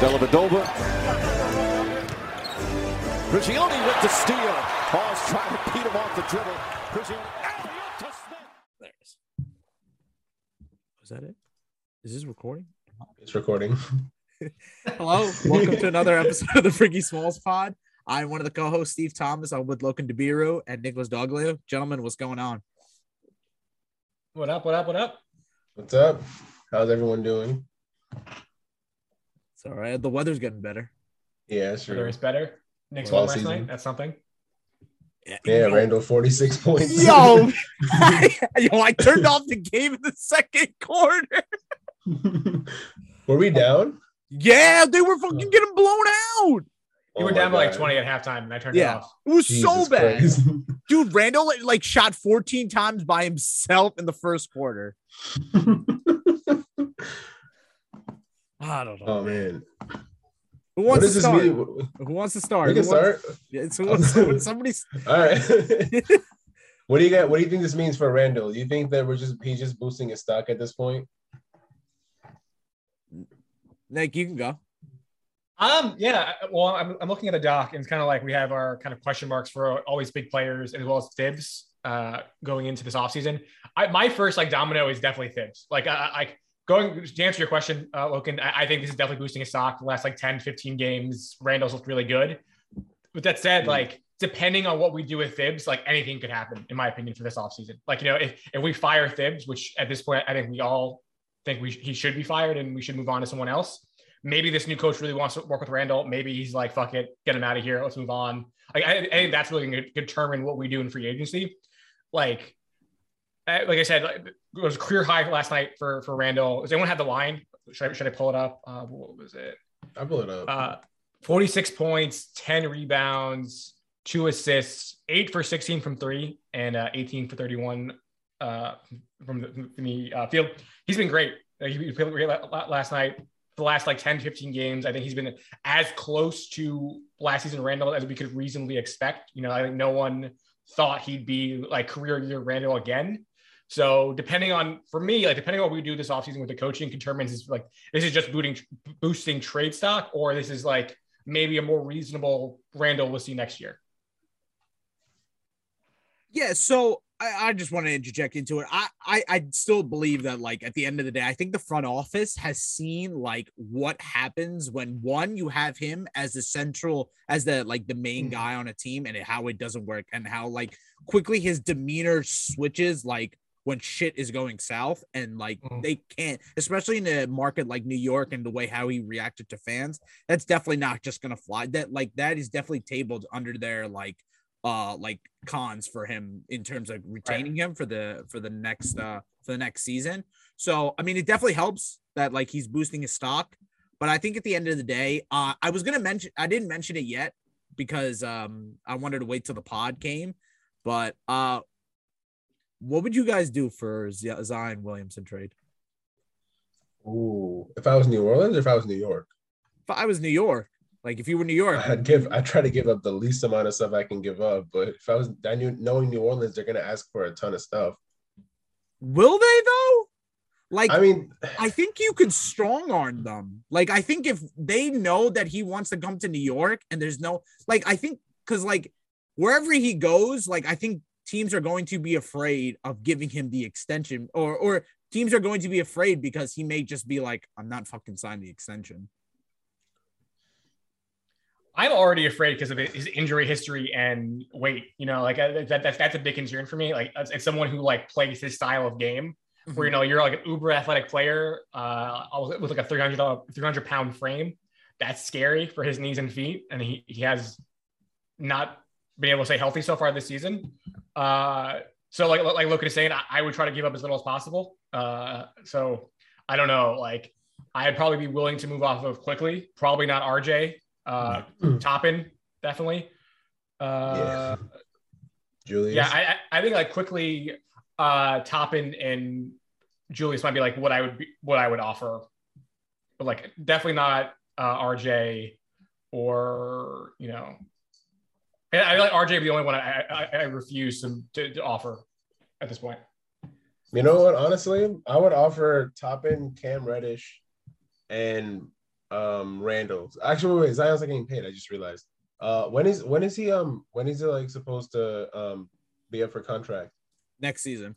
Dellavedova. Prigioni with the steal. Hawes trying to beat him off the dribble. Prigioni. There it is. Was that it? Is this recording? It's recording. Hello, welcome to another episode of the Freaky Smalls Pod. I'm one of the co-hosts, Steve Thomas. I'm with Logan DeBiru and Nicholas Doglio. Gentlemen, what's going on? What up? What up? What up? What's up? How's everyone doing? It's all right. The weather's getting better. Yeah, Weather sure. is better. Knicks Fall won last season. night. That's something. Yeah, Yo, Randle, 46 points. Yo, yo, I turned off the game in the second quarter. Were we down? Yeah, they were fucking getting blown out. You Oh were down by like 20 at halftime, and I turned it Yeah, off. it was so bad, Christ. dude. Randle like shot 14 times by himself in the first quarter. I don't know. oh man. Who wants does to start? mean? Who wants to start? We can Who start. Yeah, so who- somebody's All right. what do you got? What do you think this means for Randle? Do you think that we're just he's just boosting his stock at this point? Nick. You can go. Um, yeah. Well, I'm, I'm looking at the doc, and it's kind of like we have our kind of question marks for all these big players as well as Thibs uh, going into this offseason. I, my first like domino is definitely Thibs. Like, I, I going to answer your question, uh, Logan, I, I think this is definitely boosting his stock. The last like 10, 15 games, Randle's looked really good. With that said, Mhm. like depending on what we do with Thibs, like anything could happen, in my opinion, for this offseason. Like, you know, if, if we fire Thibs, which at this point I think we all think we he should be fired and we should move on to someone else. Maybe this new coach really wants to work with Randle. Maybe he's like, fuck it, get him out of here. Let's move on. Like, I, I think that's really going to determine what we do in free agency. Like, like I said, like, it was a career high last night for for Randle. Does anyone have the line? Should I, should I pull it up? Uh, what was it? I'll pull it up. Uh, 46 points, 10 rebounds, two assists, eight for 16 from three, and uh, 18 for 31 uh, from the, from the uh, field. He's been great. He played great la- la- last night. The last like 10, 15 games, I think he's been as close to last season Randle as we could reasonably expect. You know, I think no one thought he'd be like career year Randle again. So depending on for me, like depending on what we do this offseason with the coaching determines is like this is just booting boosting trade stock, or this is like maybe a more reasonable Randle we'll see next year. Yeah, so I, I just want to interject into it. I, I I still believe that like at the end of the day, I think the front office has seen like what happens when one you have him as the central as the like the main Mhm. guy on a team and how it doesn't work and how like quickly his demeanor switches like when shit is going south and like Mhm. they can't especially in a market like New York and the way how he reacted to fans that's definitely not just gonna fly that like that is definitely tabled under their like uh like cons for him in terms of retaining him for the for the next uh for the next season. So I mean it definitely helps that like he's boosting his stock, but I think at the end of the day, uh I was gonna mention I didn't mention it yet because um I wanted to wait till the pod came, but uh what would you guys do for Zion Williamson trade? Ooh, if I was New Orleans or if I was New York, If I was New York, like if you were New York, I'd give. I try to give up the least amount of stuff I can give up. But if I was, I knew knowing New Orleans, they're gonna ask for a ton of stuff. will they though? Like I mean, I think you could strong arm them. Like, I think if they know that he wants to come to New York and there's no, like, I think, because, like, wherever he goes, like, I think teams are going to be afraid of giving him the extension or, or teams are going to be afraid because he may just be like, I'm not fucking signing the extension. I'm already afraid because of his injury history and weight. You know, like uh, that, that's that's a big concern for me. Like as, someone who like plays his style of game, where you know you're like an uber athletic player uh, with like a 300 300 pound frame. That's scary for his knees and feet, and he he has not been able to stay healthy so far this season. Uh, so like like Logan is saying, I, I would try to give up as little as possible. Uh, so I don't know, like I'd probably be willing to move off of Quickley. Probably not RJ. Uh, Mm. Toppin, definitely. Uh, Yeah. Julius. yeah, I, I I think like Quickley, uh, Toppin and Julius might be like what I would be, what I would offer, but like definitely not uh, RJ or you know, I, I like RJ be the only one I I, I refuse to, to, to offer at this point. You know what? Honestly, I would offer Toppin, Cam Reddish, and um Randle. Actually, wait, wait, Zion's not getting paid. I just realized. Uh, when is when is he um when is he like supposed to um be up for contract next season?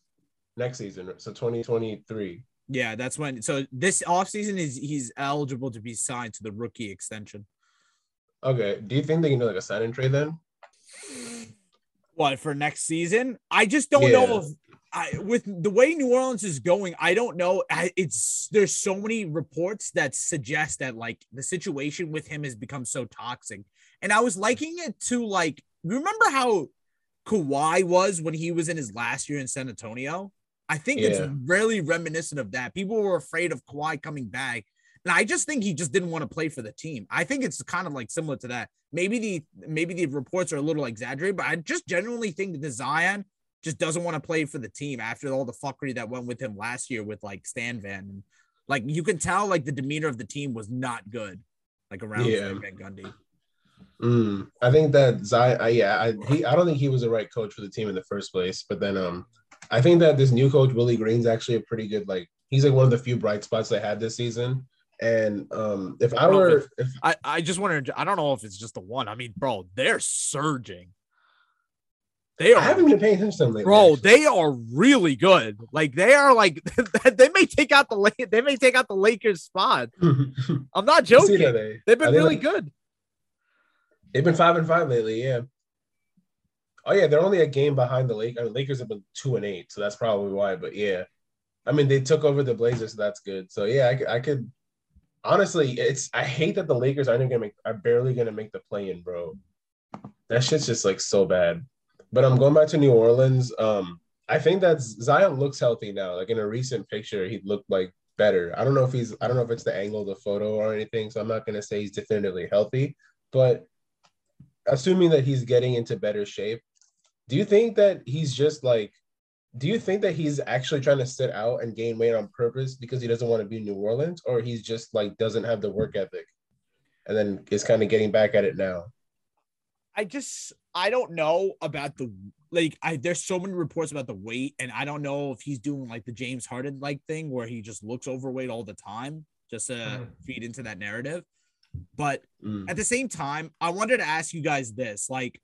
Next season, so 2023. Yeah, that's when. So this offseason is he's eligible to be signed to the rookie extension. Okay. Do you think they can do like a sign and trade then? What for next season? I just don't yeah. know if I, with the way New Orleans is going, I don't know. It's there's so many reports that suggest that like the situation with him has become so toxic, and I was liking it to like remember how Kawhi was when he was in his last year in San Antonio. I think yeah. it's really reminiscent of that. People were afraid of Kawhi coming back. And I just think he just didn't want to play for the team. I think it's kind of like similar to that. Maybe the maybe the reports are a little exaggerated, but I just genuinely think that Zion just doesn't want to play for the team after all the fuckery that went with him last year with like Stan Van. And like you can tell like the demeanor of the team was not good, like around yeah. Van Gundy. Mm, I think that Zion, I, yeah, I, he, I don't think he was the right coach for the team in the first place. But then, um, I think that this new coach Willie Green's actually a pretty good like he's like one of the few bright spots they had this season. And um, if I, I were, if, if, I, I just wanted, I don't know if it's just the one. I mean, bro, they're surging. They are. I haven't been paying attention lately, bro. Actually. They are really good. Like they are like they may take out the they may take out the Lakers spot. I'm not joking. They, have been really like, good. They've been five and five lately. Yeah. Oh yeah, they're only a game behind the Lakers. I mean, Lakers have been two and eight, so that's probably why. But yeah, I mean they took over the Blazers, so that's good. So yeah, I, I could honestly, it's I hate that the Lakers aren't gonna make are barely gonna make the play in, bro. That shit's just like so bad. But I'm going back to New Orleans. Um, I think that Zion looks healthy now. Like in a recent picture, he looked like better. I don't know if he's I don't know if it's the angle of the photo or anything, so I'm not gonna say he's definitively healthy, but assuming that he's getting into better shape, do you think that he's just like, do you think that he's actually trying to sit out and gain weight on purpose because he doesn't want to be New Orleans, or he's just like doesn't have the work ethic, and then is kind of getting back at it now? I just I don't know about the like I there's so many reports about the weight, and I don't know if he's doing like the James Harden like thing where he just looks overweight all the time just to mm. feed into that narrative. But mm. at the same time, I wanted to ask you guys this: like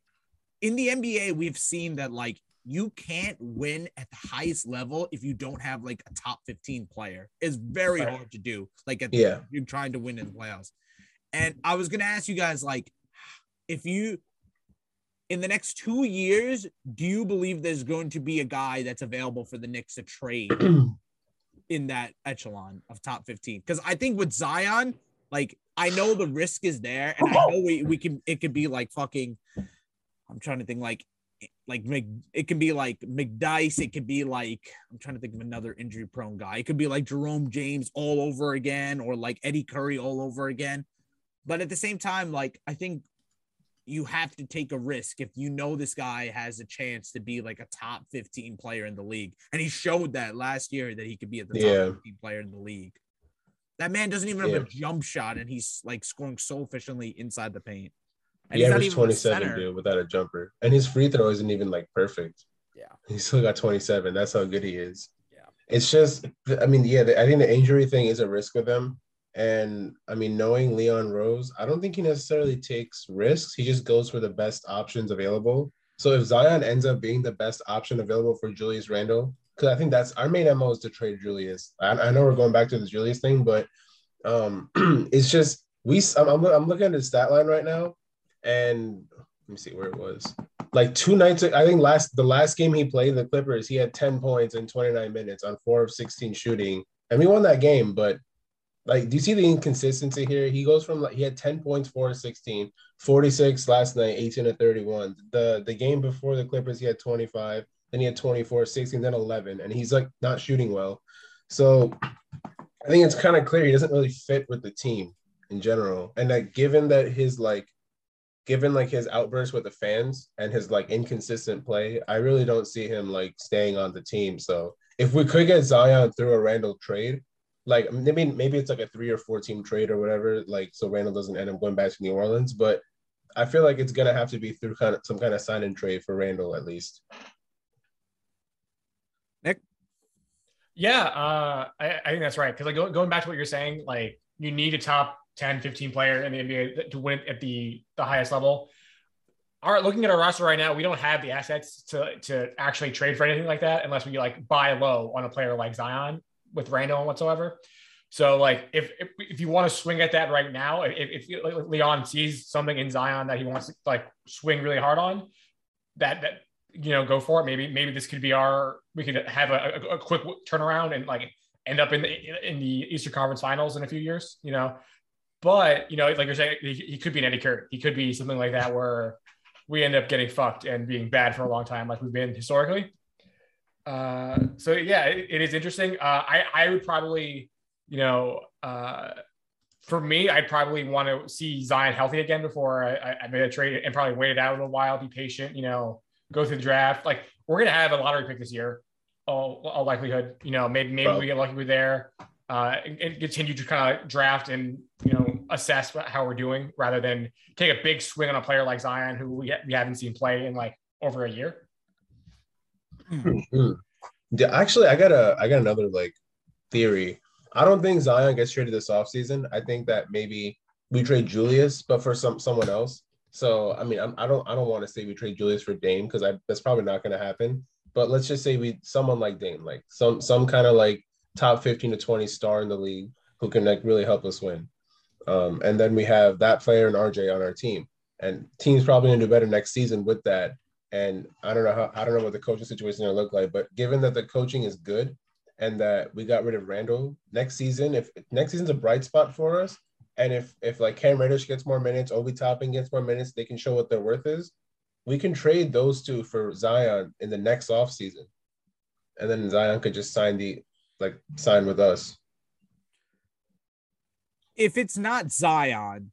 in the NBA, we've seen that like you can't win at the highest level if you don't have like a top 15 player. It's very right. hard to do. Like at yeah, the, you're trying to win in the playoffs. And I was gonna ask you guys like if you in the next two years, do you believe there's going to be a guy that's available for the Knicks to trade in that echelon of top 15? Because I think with Zion, like I know the risk is there, and I know we, we can it could be like fucking I'm trying to think like like it can be like McDyess, it could be like I'm trying to think of another injury prone guy. It could be like Jerome James all over again, or like Eddie Curry all over again. But at the same time, like I think you have to take a risk if you know this guy has a chance to be like a top 15 player in the league. And he showed that last year that he could be at the top 15 player in the league. That man doesn't even have a jump shot, and he's like scoring so efficiently inside the paint. And he averaged 27, dude, without a jumper. And his free throw isn't even like perfect. Yeah. He still got 27. That's how good he is. Yeah. It's just, I mean, yeah, I think the injury thing is a risk with them. And I mean, knowing Leon Rose, I don't think he necessarily takes risks. He just goes for the best options available. So if Zion ends up being the best option available for Julius Randle, because I think that's our main MO is to trade Julius. I, I know we're going back to the Julius thing, but um, it's just we. I'm, I'm, I'm looking at his stat line right now, and let me see where it was. Like two nights, I think last the last game he played the Clippers, he had 10 points in 29 minutes on four of 16 shooting, and we won that game. But like, do you see the inconsistency here? He goes from like he had 10 points, four of 16, 46 last night, 18 to 31. The the game before the Clippers, he had 25 then he had 24, 16, then 11, and he's like not shooting well. So I think it's kind of clear he doesn't really fit with the team in general. And that given that his like, given like his outbursts with the fans and his like inconsistent play, I really don't see him like staying on the team. So if we could get Zion through a Randle trade, like maybe maybe it's like a three or four team trade or whatever, like so Randle doesn't end up going back to New Orleans. But I feel like it's gonna have to be through kind of some kind of sign and trade for Randle at least. Nick. Yeah, uh, I, I, think that's right. Because like going back to what you're saying, like you need a top 10, 15 player in the NBA to win at the, the highest level. All right, looking at our roster right now, we don't have the assets to, to actually trade for anything like that unless we like buy low on a player like Zion with Randle and whatsoever. So like if, if, if you want to swing at that right now, if, if Leon sees something in Zion that he wants to like swing really hard on, that that you know go for it. Maybe maybe this could be our we could have a, a, a quick turnaround and like end up in the in the Eastern Conference Finals in a few years. You know, but you know like you're saying he, he could be an Eddie Curry. He could be something like that where we end up getting fucked and being bad for a long time, like we've been historically. Uh, so yeah, it, it is interesting. Uh, I I would probably, you know, uh, for me, I'd probably want to see Zion healthy again before I, I made a trade and probably wait it out a little while, be patient, you know, go through the draft. Like we're gonna have a lottery pick this year, all, all likelihood. You know, maybe maybe we get lucky with there, uh, and, and continue to kind of draft and you know assess how we're doing rather than take a big swing on a player like Zion who we, we haven't seen play in like over a year. Mm-hmm. Yeah, actually, I got a I got another like theory. I don't think Zion gets traded this offseason. I think that maybe we trade Julius, but for some someone else. So I mean, I'm, I don't I don't want to say we trade Julius for Dame because that's probably not going to happen. But let's just say we someone like Dame, like some some kind of like top 15 to 20 star in the league who can like really help us win. Um, and then we have that player and RJ on our team. And team's probably gonna do better next season with that. And I don't know how I don't know what the coaching situation is gonna look like, but given that the coaching is good and that we got rid of Randle next season, if next season's a bright spot for us, and if if like Cam Reddish gets more minutes, Obi Toppin gets more minutes, they can show what their worth is. We can trade those two for Zion in the next off season, and then Zion could just sign the like sign with us if it's not Zion,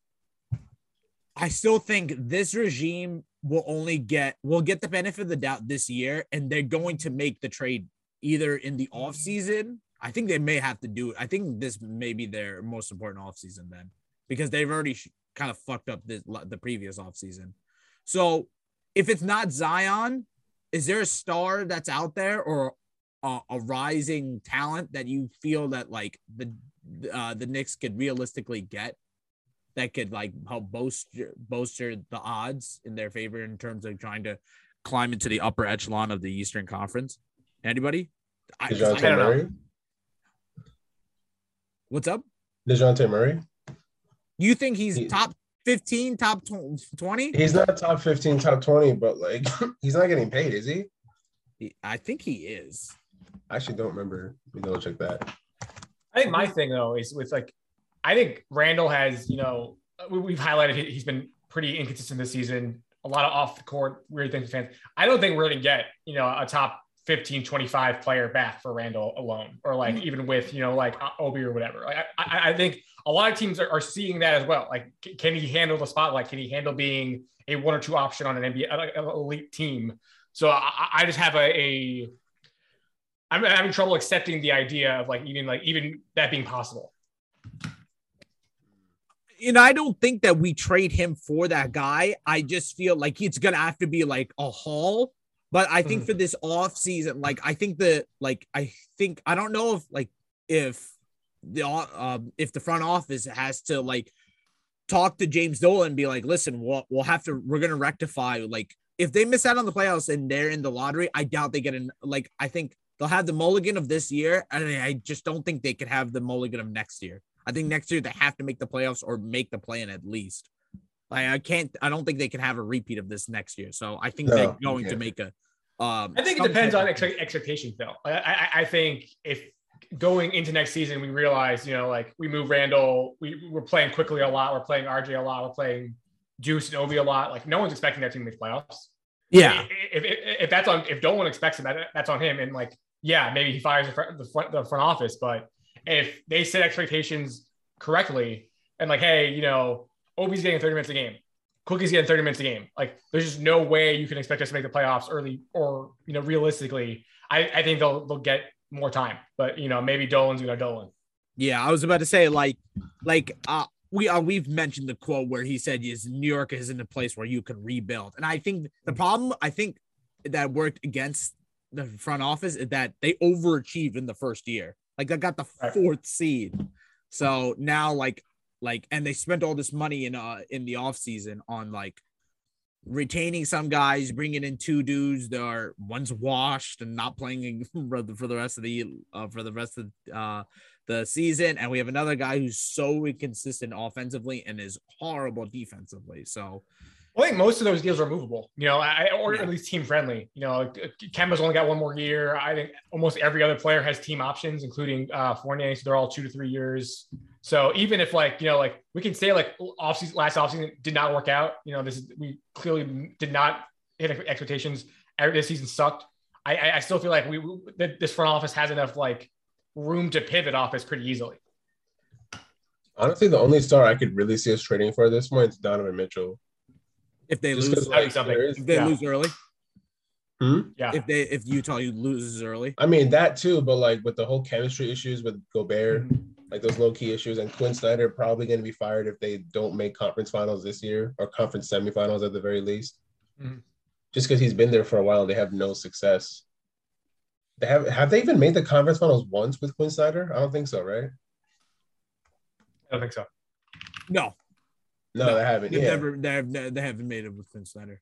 I still think this regime will only get will get the benefit of the doubt this year, and they're going to make the trade either in the off season. I think they may have to do it. I think this may be their most important off season then, because they've already kind of fucked up this the previous off season. So if it's not Zion, is there a star that's out there or a, a rising talent that you feel that like the uh, the Knicks could realistically get that could like help bolster bolster the odds in their favor in terms of trying to climb into the upper echelon of the Eastern Conference? Anybody? I, Dejounte I Murray. What's up? Dejounte Murray. You think he's he, top 15, top 20? He's not top 15, top 20, but like he's not getting paid, is he? I think he is. I actually don't remember. Let me double check that. I think my thing though is with like, I think Randle has, you know, we, have highlighted he's been pretty inconsistent this season. A lot of off the court weird things fans. I don't think we're going to get, you know, a top 15, 25 player back for Randle alone, or like mm-hmm. even with, you know, like Obi or whatever. Like, I, I think a lot of teams are, are, seeing that as well. Like, can he handle the spotlight? Can he handle being a one or two option on an NBA like, elite team? So I, I just have a, a I'm having trouble accepting the idea of like even like even that being possible. You know, I don't think that we trade him for that guy. I just feel like it's gonna have to be like a haul. But I think mm. for this off season, like I think the like I think I don't know if like if the um if the front office has to like talk to James Dolan and be like, listen, we'll we'll have to we're gonna rectify like if they miss out on the playoffs and they're in the lottery, I doubt they get in like I think They'll have the mulligan of this year, and I just don't think they could have the mulligan of next year. I think next year they have to make the playoffs or make the play in at least. Like I can't. I don't think they can have a repeat of this next year. So I think no, they're going to make a. Um, I think it depends on ex- expectations, though. I, I, I think if going into next season, we realize, you know, like we move Randle, we, we're playing Quickley a lot, we're playing RJ a lot, we're playing Juice and Obi a lot. Like no one's expecting that team to make playoffs. Yeah. If, if, if, that's on, if Dolan expects it, that, that's on him. And like yeah, maybe he fires the front, the front, the front office, but if they set expectations correctly and like, hey, you know, Obi's getting 30 minutes a game, Cookie's getting 30 minutes a game. Like, there's just no way you can expect us to make the playoffs early or, you know, realistically, I, I think they'll they'll get more time. But you know, maybe Dolan's gonna Dolan. Yeah, I was about to say like like uh we uh, we've mentioned the quote where he said is New York is in a place where you can rebuild. And I think the problem I think that worked against the front office is that they overachieved in the first year. Like they got the fourth seed. So now like like, and they spent all this money in uh in the off season on like retaining some guys, bringing in two dudes that are one's washed and not playing for the, for the rest of the uh, for the rest of uh the season, and we have another guy who's so inconsistent offensively and is horrible defensively. So. I think most of those deals are movable, you know, I, or at least team friendly. You know, Kemba's only got one more year. I think almost every other player has team options, including uh, Fournier. So they're all two to three years. So even if like you know like we can say like offseason last offseason did not work out, you know this is, we clearly did not hit expectations. This season sucked. I, I still feel like we this front office has enough like room to pivot off this pretty easily. Honestly, the only star I could really see us trading for at this point is Donovan Mitchell. If they Just lose, like, something. if they yeah. lose early. Hmm? Yeah. If they if Utah you loses early. I mean that too, but like with the whole chemistry issues with Gobert, mm-hmm like those low key issues. And Quin Snyder probably going to be fired if they don't make conference finals this year or conference semifinals at the very least. Mm-hmm. Just because he's been there for a while, they have no success. They have have they even made the conference finals once with Quin Snyder? I don't think so, right? I don't think so. No, no, no they haven't. They've yeah. never, they, they haven't made it with Quin Snyder.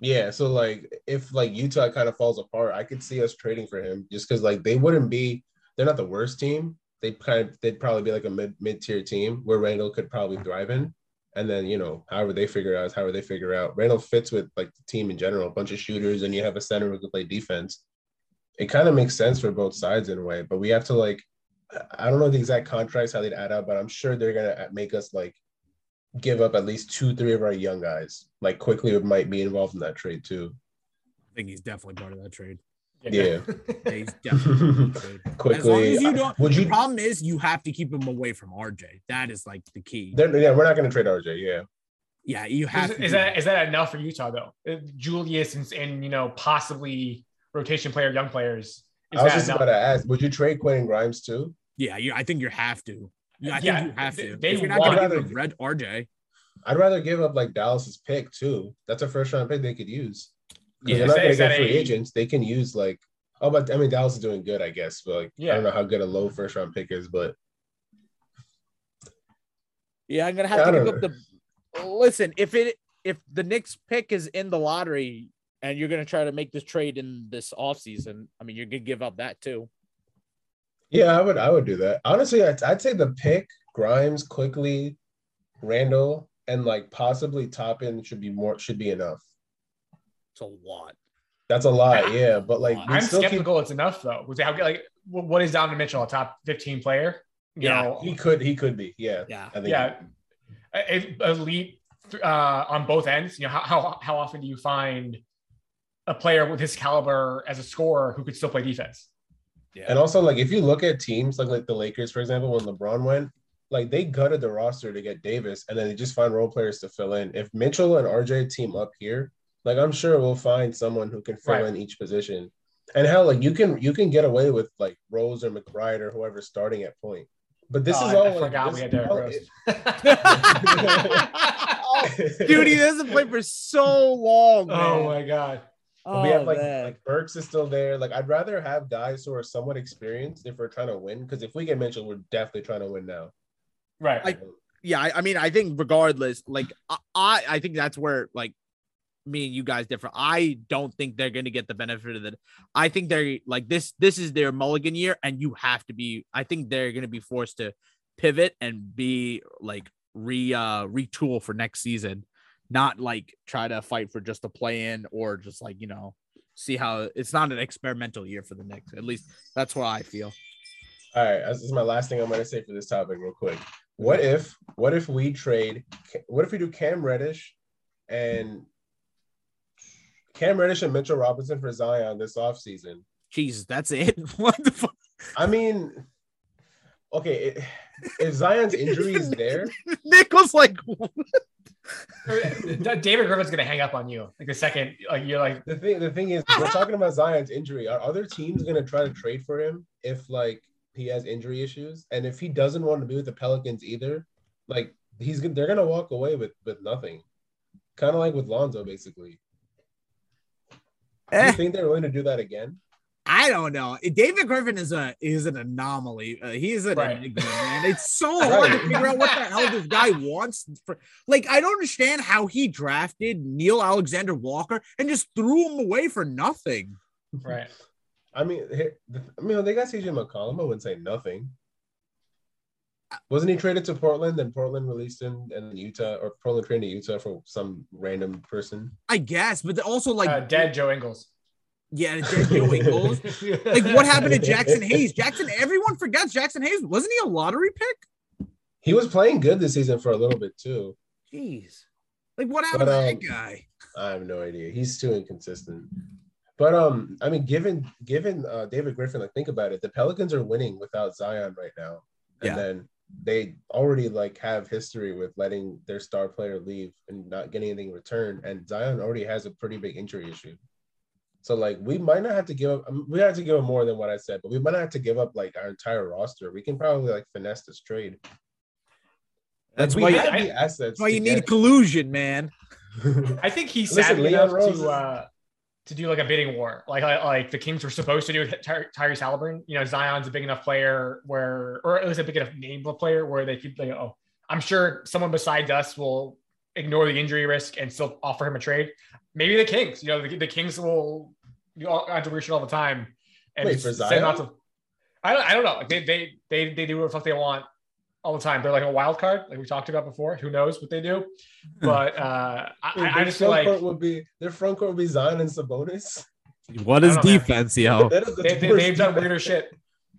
Yeah, so like if like Utah kind of falls apart, I could see us trading for him just because like they wouldn't be. They're not the worst team, they'd kind of they'd probably be like a mid mid tier team where Randle could probably thrive in. And then you know, however they figure out, however they figure out. Randle fits with like the team in general, a bunch of shooters, and you have a center who can play defense. It kind of makes sense for both sides in a way, but we have to like, I don't know the exact contracts how they'd add up, but I'm sure they're gonna make us like give up at least two, three of our young guys. Like Quickley might be involved in that trade too. I think he's definitely part of that trade. Yeah. He's definitely Quickley. As long as you don't, would you, the problem is you have to keep him away from RJ. That is like the key. Yeah, we're not going to trade RJ. Yeah. Yeah, you have. Is, is that is that enough for Utah though? Uh, Julius and, and you know possibly rotation player, young players. I was just enough? about to ask. Would you trade Quentin Grimes too? Yeah, you, I think you have to. Yeah, I yeah, think you have to. They, if you're not going to red RJ. I'd rather give up like Dallas's pick too. That's a first round pick they could use. Yeah, they're not going to get free a, agents. They can use like Oh, but I mean Dallas is doing good, I guess. But like, yeah. I don't know how good a low first round pick is, but yeah, I'm gonna have to give up the. Listen, if it if the Knicks pick is in the lottery and you're gonna try to make this trade in this off season, I mean, you're gonna give up that too. Yeah, I would. I would do that. Honestly, I'd, I'd say the pick Grimes Quickley, Randle, and like possibly Toppin should be more should be enough. It's a lot. That's a lot, yeah. But like, I'm skeptical keep... it's enough though. Was how like what is Donovan Mitchell a top 15 player? You yeah, know, he could he could be. Yeah, yeah, I think yeah. Elite uh, on both ends. You know, how, how how often do you find a player with his caliber as a scorer who could still play defense? Yeah. And also, like if you look at teams like like the Lakers, for example, when LeBron went, like they gutted the roster to get Davis, and then they just find role players to fill in. If Mitchell and RJ team up here, like I'm sure we'll find someone who can fill right. in each position. And hell, like you can you can get away with like Rose or McBride or whoever starting at point. But this oh, is all. I like, forgot we had Derrick Rose. Dude, he doesn't play for so long. Oh man. Oh my god. Oh, we have like man. like Burks is still there. Like I'd rather have guys who are somewhat experienced if we're trying to win. Because if we get Mitchell, we're definitely trying to win now. Right. I, yeah, I, I mean, I think regardless, like I, I think that's where like me and you guys different. I don't think they're going to get the benefit of it. I think they're like this. This is their mulligan year, and you have to be. I think they're going to be forced to pivot and be like re uh retool for next season, not like try to fight for just a play in or just like you know see how it's not an experimental year for the Knicks. At least that's what I feel. All right, this is my last thing I'm going to say for this topic, real quick. What if, what if we trade? What if we do Cam Reddish and Cam Reddish and Mitchell Robinson for Zion this offseason. Jesus, that's it. what the fuck? I mean, okay, if Zion's injury is there, Nick was like, David Griffin's gonna hang up on you like the second like you're like the thing. The thing is, we're talking about Zion's injury. Are other teams gonna try to trade for him if like he has injury issues, and if he doesn't want to be with the Pelicans either, like he's they're gonna walk away with with nothing, kind of like with Lonzo, basically. Eh. Do you think they're willing to do that again? I don't know. David Griffin is a is an anomaly. Uh, he is an Right. enigma, man. It's so hard to figure out what the hell this guy wants. For like, I don't understand how he drafted Nickeil Alexander-Walker and just threw him away for nothing. Right. I mean, I mean, they got CJ McCollum. I wouldn't say nothing. Wasn't he traded to Portland? Then Portland released him, and Utah or Portland traded to Utah for some random person. I guess, but also like uh, dead Joe Ingles. Yeah, Joe Ingles. Like what happened to Jaxson Hayes? Jaxson, everyone forgets Jaxson Hayes. Wasn't he a lottery pick? He was playing good this season for a little bit too. Jeez. Like what happened But, to um, that guy? I have no idea. He's too inconsistent. But um, I mean, given given uh, David Griffin, like think about it. The Pelicans are winning without Zion right now, and Yeah. then they already like have history with letting their star player leave and not getting anything in return. And Zion already has a pretty big injury issue. So like we might not have to give up. We have to give up more than what I said, but we might not have to give up like our entire roster. We can probably like finesse this trade. That's we why you, I- assets. that's why you need get- collusion, man. I think he's Listen, savvy Leon enough Rose to uh, to do like a bidding war, like like like the Kings were supposed to do with Ty- Tyrese Halliburton. You know, Zion's a big enough player where, or at least a big enough name of a player where they could like, oh, I'm sure someone besides us will ignore the injury risk and still offer him a trade. Maybe the Kings, you know, the, the Kings will do all controversial all the time. And Wait, for send Zion? lots of- I don't, I don't know. Like they, they, they, they do what the fuck they want all the time. They're like a wild card, like we talked about before. Who knows what they do? But uh, I, Dude, I their just feel front like court would be their front court would be Zion and Sabonis. What is is I know, defense, yo? That is the they, they, worst they've done defense. weirder shit.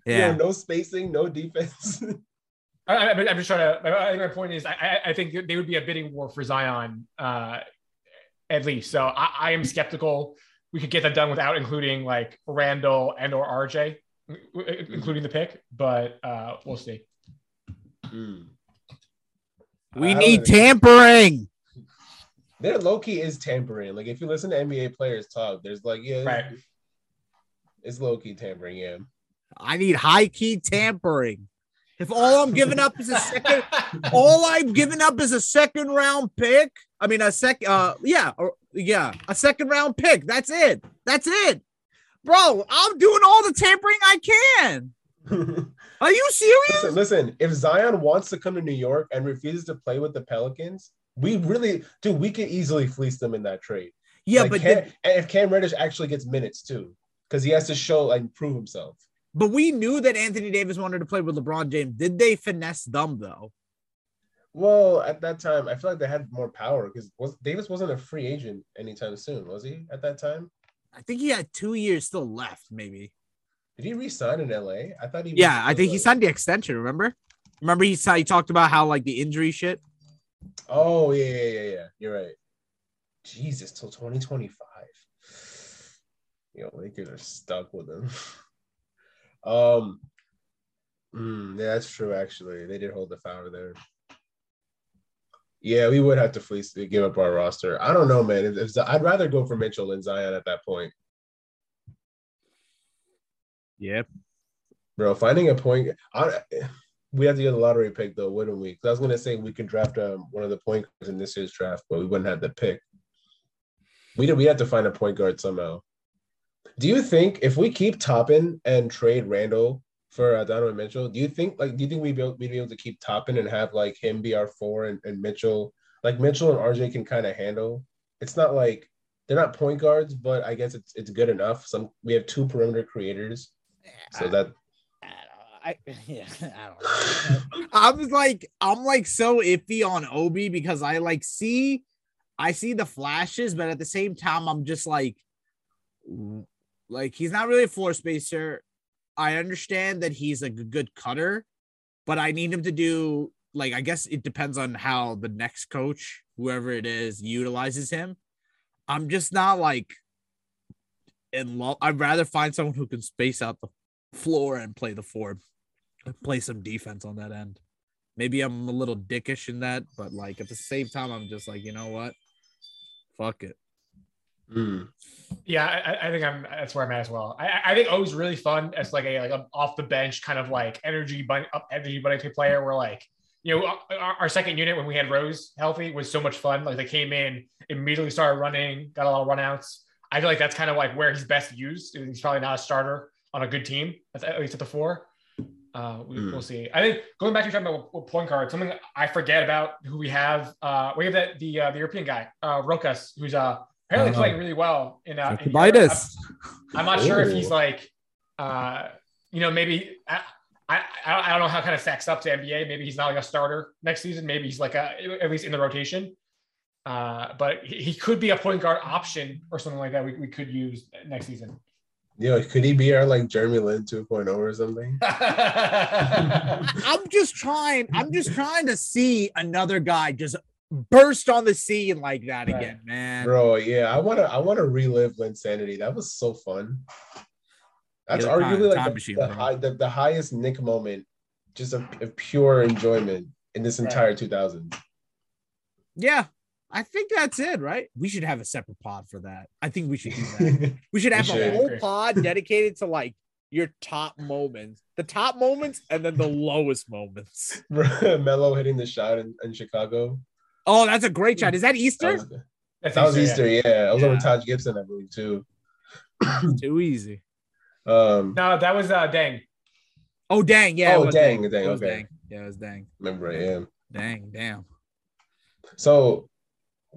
You know, Yeah. no spacing, no defense. I, I, I'm just trying to. I, I- my point is, I, I- I think they would be a bidding war for Zion, uh, at least. So I, I am skeptical we could get that done without including like Randle and or RJ, including the pick. But uh, we'll see. Mm. We I need tampering. Their low key is tampering. Like if you listen to NBA players talk, there's like yeah, Right. it's low key tampering. Yeah, I need high key tampering. If all I'm giving up is a second, all I'm giving up is a second round pick. I mean, a sec, uh, yeah, or yeah, a second round pick. That's it. That's it, bro. I'm doing all the tampering I can. Are you serious? listen, listen. If Zion wants to come to New York and refuses to play with the Pelicans, we really, dude, we could easily fleece them in that trade. Yeah, Like, but Cam, then, if Cam Reddish actually gets minutes too, because he has to show and prove himself. But we knew that Anthony Davis wanted to play with LeBron James. Did they finesse them though? Well, at that time, I feel like they had more power because was Davis wasn't a free agent anytime soon, was he? At that time, I think he had two years still left, maybe. did he resign in LA? I thought he. Yeah, I think he signed the extension. Remember? Remember he saw he talked about how like the injury shit. Oh yeah, yeah, yeah, yeah. You're right. Jesus, till 2025. Yo, Lakers are stuck with him. um, mm, yeah, that's true. Actually, they did hold the power there. Yeah, we would have to fleece give up our roster. I don't know, man. If, if, I'd rather go for Mitchell than Zion at that point, Yep. bro. Finding a point, I, we have to get a lottery pick though, wouldn't we? Because I was gonna say we could draft um, one of the point guards in this year's draft, but we wouldn't have the pick. We did. We had to find a point guard somehow. Do you think if we keep Toppin and trade Randle for uh, Donovan Mitchell, do you think like do you think we'd be able, we'd be able to keep Toppin and have like him be our four and, and Mitchell like Mitchell and RJ can kind of handle? It's not like they're not point guards, but I guess it's it's good enough. Some we have two perimeter creators, so that I yeah, I don't know. I was like, I'm like so iffy on Obi because I like see, I see the flashes, but at the same time, I'm just like, w- like he's not really a floor spacer. I understand that he's a good cutter, but I need him to do like I guess it depends on how the next coach, whoever it is, utilizes him. I'm just not like in love. I'd rather find someone who can space out the floor and play the four, play some defense on that end. Maybe I'm a little dickish in that, but like at the same time, I'm just like, you know what? Fuck it. Mm, Yeah, I, I think I'm. That's where I'm at as well. I, I think O's really fun as like a like a off the bench kind of like energy bunny up energy bunny type player. Where like you know our, our second unit when we had Rose healthy was so much fun. Like they came in immediately started running, got a lot of runouts. I feel like that's kind of like where he's best used. He's probably not a starter on a good team, at least at the four. Uh, we, will hmm. see. I think going back to talking about point guard, something I forget about who we have. Uh, we have that the uh, the European guy, uh, Rokas, who's uh apparently playing really well in. Uh, in I'm, I'm not Ooh. sure if he's like, uh, you know, maybe I, I I don't know how kind of stacks up to NBA. Maybe he's not like a starter next season. Maybe he's like a at least in the rotation. Uh, but he, he could be a point guard option or something like that. We, we could use next season. Yo, could he be our like Jeremy Lin 2.0 or something? I'm just trying. I'm just trying to see another guy just burst on the scene like that right. again, man. Bro, yeah, I wanna I wanna relive Linsanity. That was so fun. That's yeah, arguably time, like the, machine, the, high, the, the, highest Nick moment, just a, a pure enjoyment in this entire right. 2000. Yeah, I think that's it, right? We should have a separate pod for that. I think we should do that. we should have we a whole pod dedicated to like your top moments, the top moments, and then the lowest moments. Melo hitting the shot in, in, Chicago. Oh, that's a great shot. Is that Easter? That was, that was Easter, yeah. yeah. I was yeah. over Taj Gibson, I believe, too. Too easy. Um, no, that was uh, Dang. Oh, dang. Yeah. Oh, dang, dang. dang. Okay. Dang. Yeah, it was dang. Remember, I am. Dang, damn. So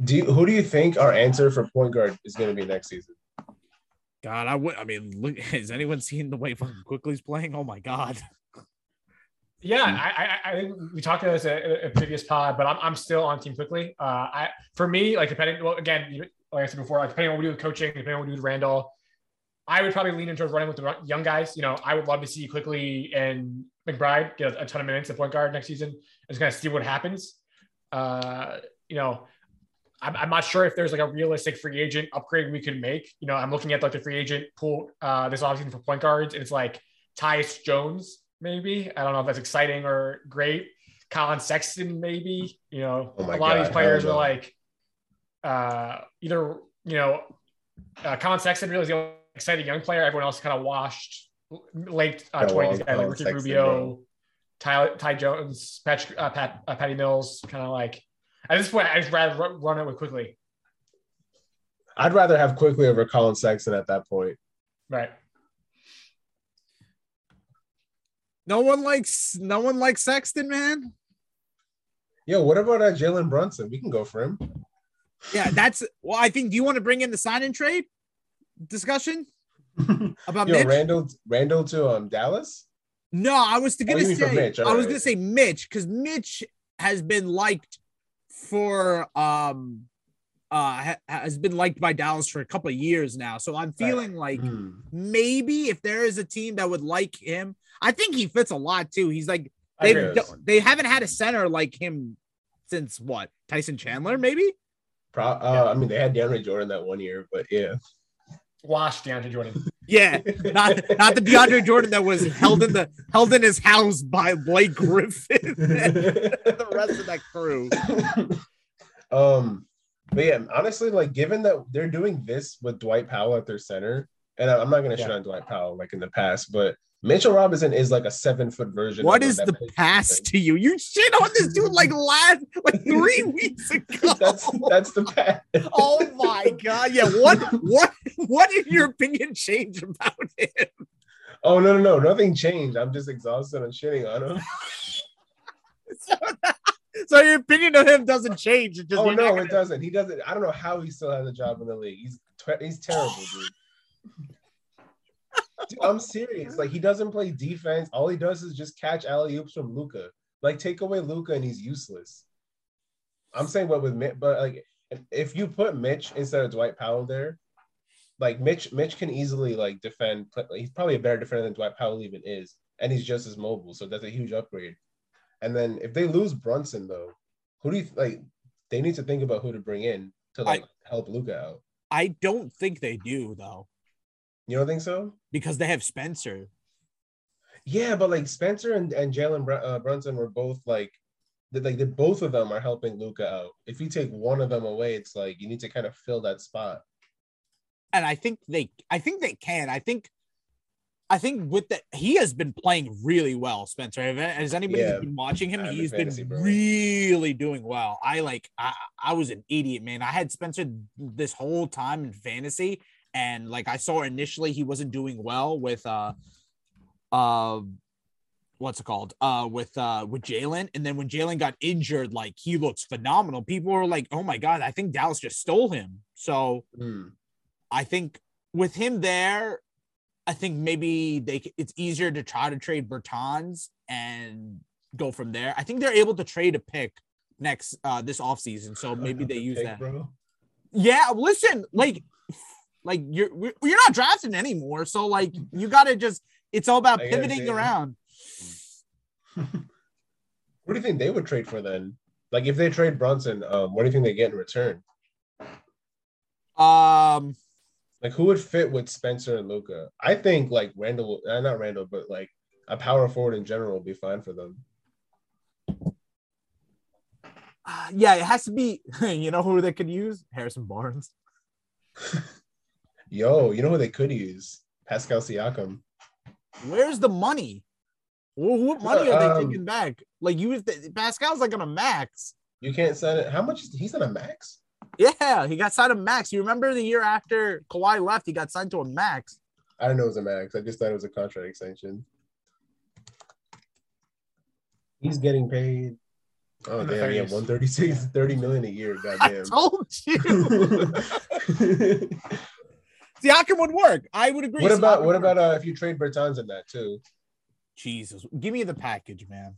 do you, who do you think our answer for point guard is going to be next season? God, I would. I mean, look, has anyone seen the way fucking Quickley's playing? Oh my god. Yeah, I, I, I think we talked about this a, a, previous pod, but I'm, I'm still on Team Quickley. Uh, I for me, like depending, well, again, like I said before, like depending on what we do with coaching, depending on what we do with Randle, I would probably lean into running with the young guys. You know, I would love to see Quickley and McBride get a ton of minutes at point guard next season. Just kind of see what happens. Uh, you know, I'm, I'm, not sure if there's like a realistic free agent upgrade we could make. You know, I'm looking at like the free agent pool uh, this offseason for point guards, and it's like Tyus Jones, maybe. I don't know if that's exciting or great. Collin Sexton, maybe. You know, oh a lot God, of these players are like uh, either, you know, uh, Collin Sexton really is the only exciting young player. Everyone else kind of washed late uh, 20s guys like Ricky Sexton, Rubio, Ty, Ty Jones, Pat, uh, Pat uh, Patty Mills, kind of like at this point, I just rather run it with Quickley. I'd rather have Quickley over Collin Sexton at that point. Right. No one likes no one likes Sexton, man. Yo, what about uh, Jalen Brunson? We can go for him. Yeah, that's well. I think. Do you want to bring in the sign and trade discussion about Yo, Mitch? Randle Randle to um Dallas? No, I was gonna oh, say Mitch, I right. was gonna say Mitch because Mitch has been liked for um uh has been liked by Dallas for a couple of years now. So I'm feeling like hmm. maybe if there is a team that would like him, I think he fits a lot too. He's like they they haven't had a center like him since what Tyson Chandler maybe. Pro- uh, I mean they had DeAndre Jordan that one year, but yeah. Wash DeAndre Jordan. Yeah, not not the DeAndre Jordan that was held in the held in his house by Blake Griffin and the rest of that crew. Um, but yeah, honestly, like given that they're doing this with Dwight Powell at their center, and I'm not gonna yeah. shit on Dwight Powell like in the past, but Mitchell Robinson is like a seven foot version. What is the past to you? You shit on this dude like last like three weeks ago. that's that's the past. oh my god! Yeah. What what what did your opinion change about him? Oh no no no! Nothing changed. I'm just exhausted and shitting on him. so, so, your opinion of him doesn't change. It just, oh no, gonna... it doesn't. He doesn't. I don't know how he still has a job in the league. He's he's terrible, dude. Dude, I'm serious. Like he doesn't play defense. All he does is just catch alley oops from Luka. Like take away Luka and he's useless. I'm saying what with Mitch, but like if you put Mitch instead of Dwight Powell there, like Mitch, Mitch can easily like defend. He's probably a better defender than Dwight Powell even is, and he's just as mobile. So that's a huge upgrade. And then if they lose Brunson though, who do you like? They need to think about who to bring in to like I, help Luka out. I don't think they do though. You don't think so? Because they have Spencer. Yeah, but like Spencer and, and Jalen Br- uh, Brunson were both like, like the, both of them are helping Luka out. If you take one of them away, it's like you need to kind of fill that spot. And I think they, I think they can. I think, I think with that, he has been playing really well, Spencer. Has anybody yeah, been watching him? He's fantasy, been bro. really doing well. I like, I, I was an idiot, man. I had Spencer this whole time in fantasy, and like I saw initially he wasn't doing well with uh uh what's it called uh with uh with Jalen and then when Jalen got injured like he looks phenomenal people were like oh my god I think Dallas just stole him so Hmm. I think with him there I think maybe they it's easier to try to trade Bertans and go from there I think they're able to trade a pick next uh this offseason so maybe they use Pick, that bro. yeah, listen, like, like you're you're not drafting anymore, so like you got to just it's all about pivoting around. What do you think they would trade for then? Like if they trade Brunson, um, what do you think they get in return? Um, Like who would fit with Spencer and Luka? I think like Randle, uh, not Randle, but like a power forward in general would be fine for them. uh, yeah, it has to be. You know who they could use? Harrison Barnes. Yo, you know who they could use? Pascal Siakam. Where's the money? Well, what money are they Um, taking back? Like you, Pascal's like on a max. You can't sign it. How much? Is, he's on a max. Yeah, he got signed a max. You remember the year after Kawhi left, he got signed to a max. I didn't know it was a max. I just thought it was a contract extension. He's getting paid. Oh In the damn, yeah, 30s. 136, 30 million a year. I Goddamn. told you. Siakam would work. I would agree. what about Siakam what about uh if you trade Bertans in that too? Jesus? Give me the package, man.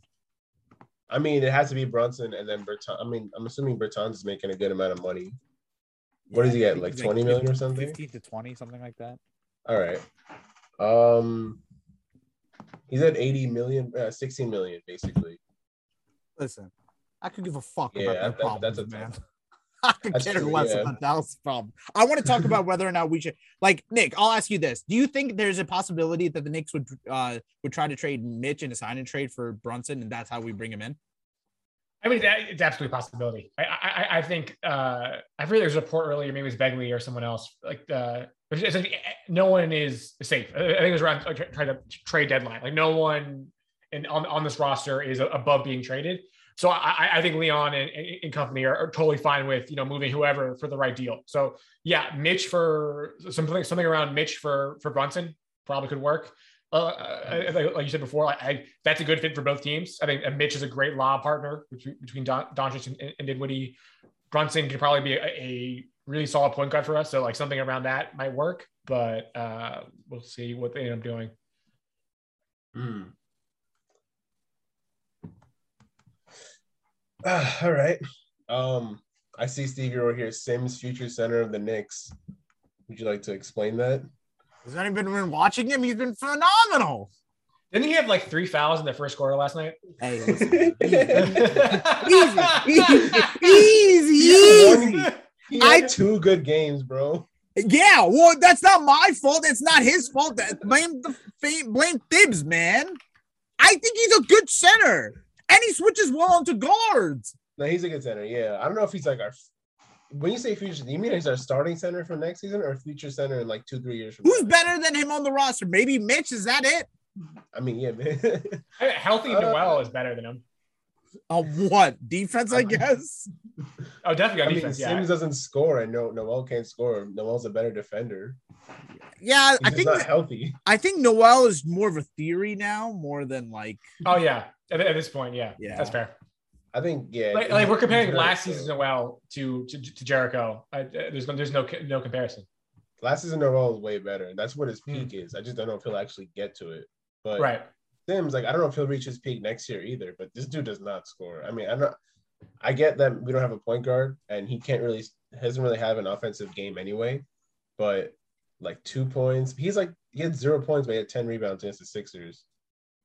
I mean, it has to be Brunson and then Bertans. I mean, I'm assuming Bertans is making a good amount of money. What does he I get, think like he's 20 million or something? 15 to 20, something like that. All right. Um, he's at 80 million, uh, 16 million basically. Listen, I could give a fuck Yeah, about that- that- problems, that's a man. Tough- I could That's care true, less yeah. about Dallas' problem. I want to talk about whether or not we should like Nick. I'll ask you this: Do you think there's a possibility that the Knicks would uh would try to trade Mitch in a sign and trade for Brunson, and that's how we bring him in? I mean, that, it's absolutely a possibility. I, I, I think uh, I heard there was a report earlier, maybe it was Begley or someone else. Like, uh, but it's- it's- no one is safe. I think it was around uh, try- trying to trade deadline. Like, no one in on, on this roster is above being traded. So I, I- think Leon and, and company are, are totally fine with you know moving whoever for the right deal. So yeah, Mitch for something something around Mitch for for Brunson probably could work. Uh, I- I like you said before, I, that's a good fit for both teams. I think uh, Mitch is a great lob partner between, between Don, Doncic and, and Dinwiddie. Brunson could probably be a, a really solid point guard for us. So like something around that might work, but uh, we'll see what they end up doing. Hmm. Ah, all right. Um, I see Steve, you're over here. Sims, future center of the Knicks. Would you like to explain that? Has anyone been watching him? He's been phenomenal. Didn't he have like three fouls in the first quarter last night? Hey, listen, Yeah. easy, easy, easy. He I- had two good games, bro. Yeah, well, that's not my fault. It's not his fault. That blame the blame Thibs, man. I think he's a good center, and he switches well onto guards. No, he's a good center. Yeah, I don't know if he's like our. When you say future, do you mean he's our starting center for next season or future center in like two, three years from Who's now? better than him on the roster? Maybe Mitch. Is that it? I mean, yeah, man. Healthy Uh, Noel is better than him. Oh, what defense? I guess. Oh, definitely I on mean, defense. Yeah. Sims doesn't score, and no, Noel can't score. Noel's a better defender. Yeah, He's I think not healthy. I think Noel is more of a theory now, more than like. Oh yeah. At, at this point, yeah. Yeah. That's fair. I think, yeah. Like, like we're comparing last hurt, season's Noel to to, to Jericho. I, there's no there's no no comparison. Last season, Noel is way better. That's what his Hmm. peak is. I just don't know if he'll actually get to it. But Right. Sims, like, I don't know if he'll reach his peak next year either. But this dude does not score. I mean, I'm not. I get that we don't have a point guard, and he can't really doesn't really have an offensive game anyway. But like two points, he's like he had zero points, but he had ten rebounds against the Sixers,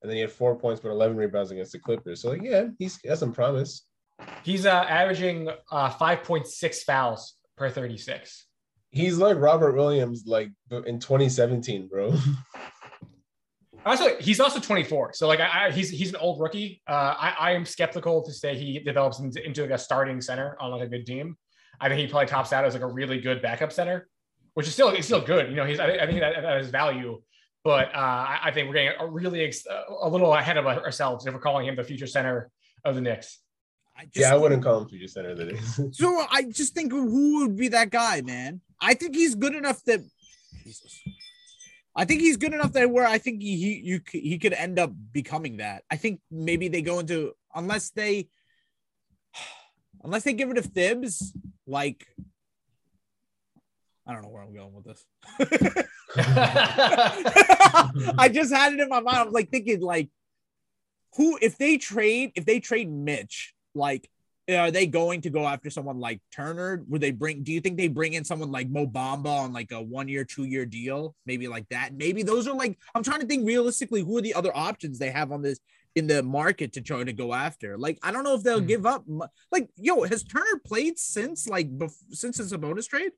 and then he had four points but eleven rebounds against the Clippers. So like, yeah, he's he has some promise. He's uh, averaging uh, 5.6 fouls per 36. He's like Robert Williams, like in 2017, bro. Also, he's also 24. So like I, I he's he's an old rookie. Uh, I, I am skeptical to say he develops into, into like a starting center on like a good team. I think he probably tops out as like a really good backup center, which is still it's still good. You know, he's I, think- I think that, that is value. But uh, I, I think we're getting a really ex- a little ahead of ourselves if we're calling him the future center of the Knicks. I just yeah, I wouldn't call him future center. of the That is. So I just think who would be that guy, man? I think he's good enough that Jesus. I think he's good enough that where I think he he you he could end up becoming that. I think maybe they go into unless they unless they give it to Thibs, like I don't know where I'm going with this. I just had it in my mind. I was like thinking, like, who if they trade if they trade Mitch, like, are they going to go after someone like Turner? Would they bring? Do you think they bring in someone like Mo Bamba on like a one year, two year deal, maybe like that? Maybe those are like I'm trying to think realistically. Who are the other options they have on this in the market to try to go after? Like, I don't know if they'll Hmm. give up. Like, yo, has Turner played since like bef- since Sabonis trade?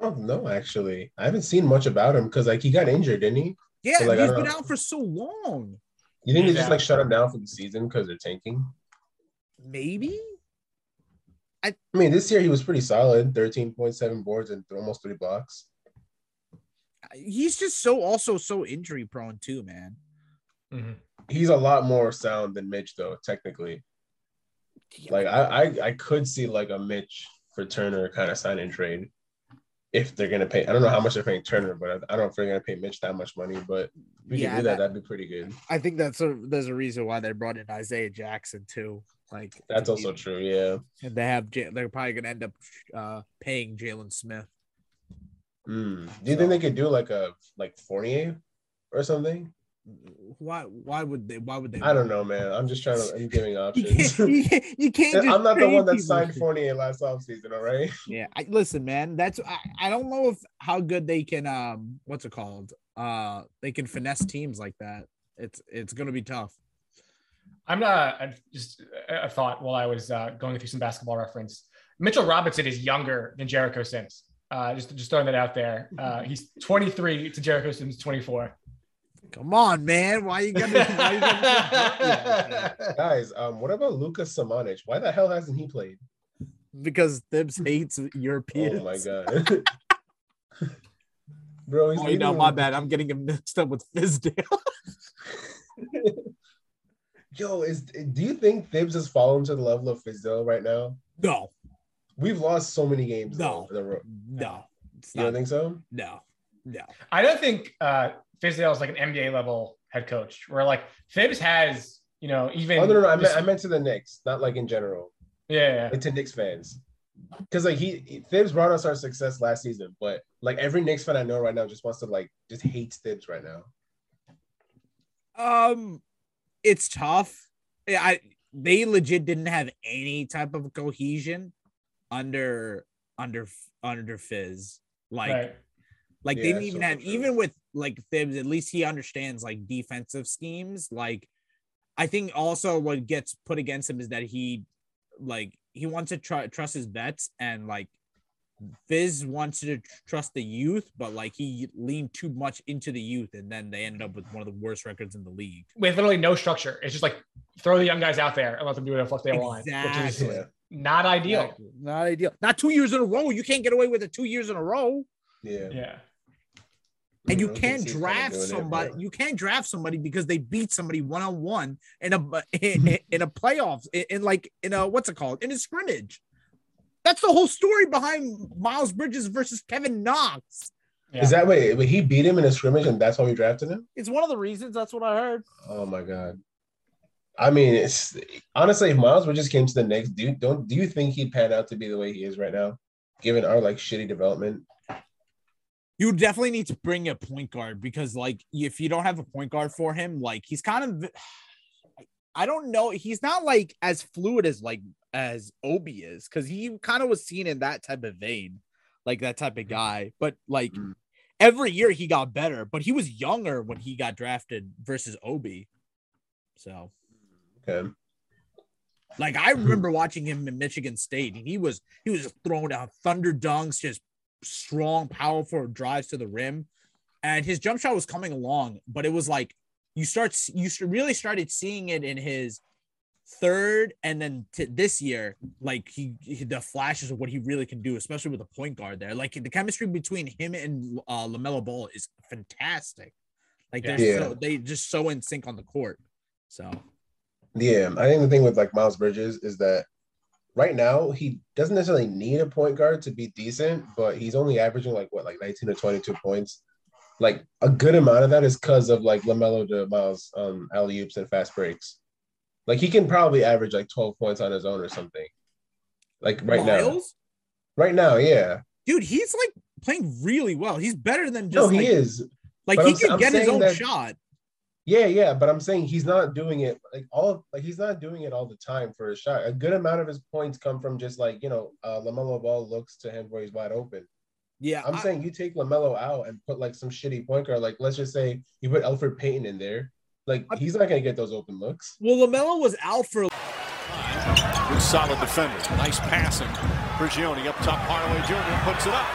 I don't know actually. I haven't seen much about him because like he got injured, didn't he? Yeah, So, like, I he's don't been know. out for so long. You think they just like shut him down for the season because they're tanking? Maybe. I mean, this year he was pretty solid, thirteen point seven boards and almost three blocks. He's just so also so injury prone too, man. Mhm. He's a lot more sound than Mitch, though. Technically, like I, I, I could see like a Mitch for Turner kind of sign and trade if they're gonna pay. I don't know how much they're paying Turner, but I, don't know if they're gonna pay Mitch that much money. But if we Yeah, can do that, that- would be pretty good. I think that's a there's a reason why they brought in Isaiah Jackson too. Like That's also true. Yeah. and they have they're probably gonna end up uh paying Jalen Smith. Mm. Do you think they could do like a like Fournier or something? Why why would they why would they I don't know, man. I'm just trying to. I'm giving options. you can't, you can't just I'm not the one that signed Fournier last offseason, all right? Yeah, I, listen, man. That's I, I don't know if how good they can um what's it called uh they can finesse teams like that. It's it's gonna be tough. I'm not I just a thought while I was uh, going through some basketball reference. Mitchell Robinson is younger than Jericho Sims. Uh, just just throwing that out there. Uh, he's 23 to Jericho Sims 24. Come on, man. Why you gotta why you gotta Guys, um, what about Lucas Samanic? Why the hell hasn't he played? because Thibs hates Europeans. Oh my god. Bro, he's Oh, you know, my bad. I'm getting him mixed up with Fizdale. Yo, is do you think Thibs has fallen to the level of Fizdale right now? no, We've lost so many games. No. though, in no, You don't not, think so? no, no. I don't think uh, Fizdale is like an NBA level head coach. Where like Thibs has, you know, even Oh no, no, no. I meant, I meant to the Knicks, not like in general. yeah, yeah. Like to Knicks fans. Because like he he- Thibs brought us our success last season, but like every Knicks fan I know right now just wants to like just hates Thibs right now. Um, it's tough. Yeah, I they legit didn't have any type of cohesion under under under Fizz. Like right. like Yeah, they didn't even also have true. even with like Thibs. At least he understands like defensive schemes. Like I think also what gets put against him is that he like he wants to try trust his bets and like Fizz wants to tr- trust the youth, but like he leaned too much into the youth, and then they ended up with one of the worst records in the league. With literally no structure. It's just like throw the young guys out there and let them do whatever the fuck they want, which Exactly. is not ideal. Exactly. Not ideal. Not two years in a row. You can't get away with it two years in a row. Yeah. Yeah. And you can't draft doing it, somebody. you can't draft somebody because they beat somebody one on one in a in, in a playoffs in, in like in a what's it called in a scrimmage. That's the whole story behind Miles Bridges versus Kevin Knox. Yeah. Is that way? But he beat him in a scrimmage, and that's why we drafted him. It's one of the reasons. That's what I heard. Oh my god. I mean, it's honestly, if Miles Bridges came to the Knicks, do you, don't do you think he'd pan out to be the way he is right now, given our like shitty development? You definitely need to bring a point guard because, like, if you don't have a point guard for him, like, he's kind of, I don't know, he's not like as fluid as like as Obi is because he kind of was seen in that type of vein, like that type of guy. But like Mm. every year he got better, but he was younger when he got drafted versus Obi. So, Okay. like, I remember watching him in Michigan State, and he was he was just throwing down thunder dunks, just strong, powerful drives to the rim, and his jump shot was coming along, but it was like you start you really started seeing it in his third and then to this year like he, he- the flashes of what he really can do especially with a point guard there. Like the chemistry between him and uh LaMelo Ball is fantastic. Like they're Yeah. so they just so in sync on the court so. Yeah, I think the thing with like Miles Bridges is that right now he doesn't necessarily need a point guard to be decent, but he's only averaging like what, like 19 to 22 points. Like a good amount of that is because of like LaMelo to Miles um alley oops and fast breaks. Like he can probably average like 12 points on his own or something. Like right now. Right now, yeah. Dude, he's like playing really well. He's better than just No, he like, is. like but he I'm- could I'm get his own that- shot. Yeah, yeah, but I'm saying he's not doing it like all like he's not doing it all the time for a shot. A good amount of his points come from just like you know, uh, Lamelo Ball looks to him where he's wide open. Yeah, I'm I- saying you take Lamelo out and put like some shitty point guard, like let's just say you put Elfrid Payton in there, like I- he's not gonna get those open looks. well, Lamelo was out for Good solid defender. Nice passing. Prigioni up top. Hardaway Jr. puts it up.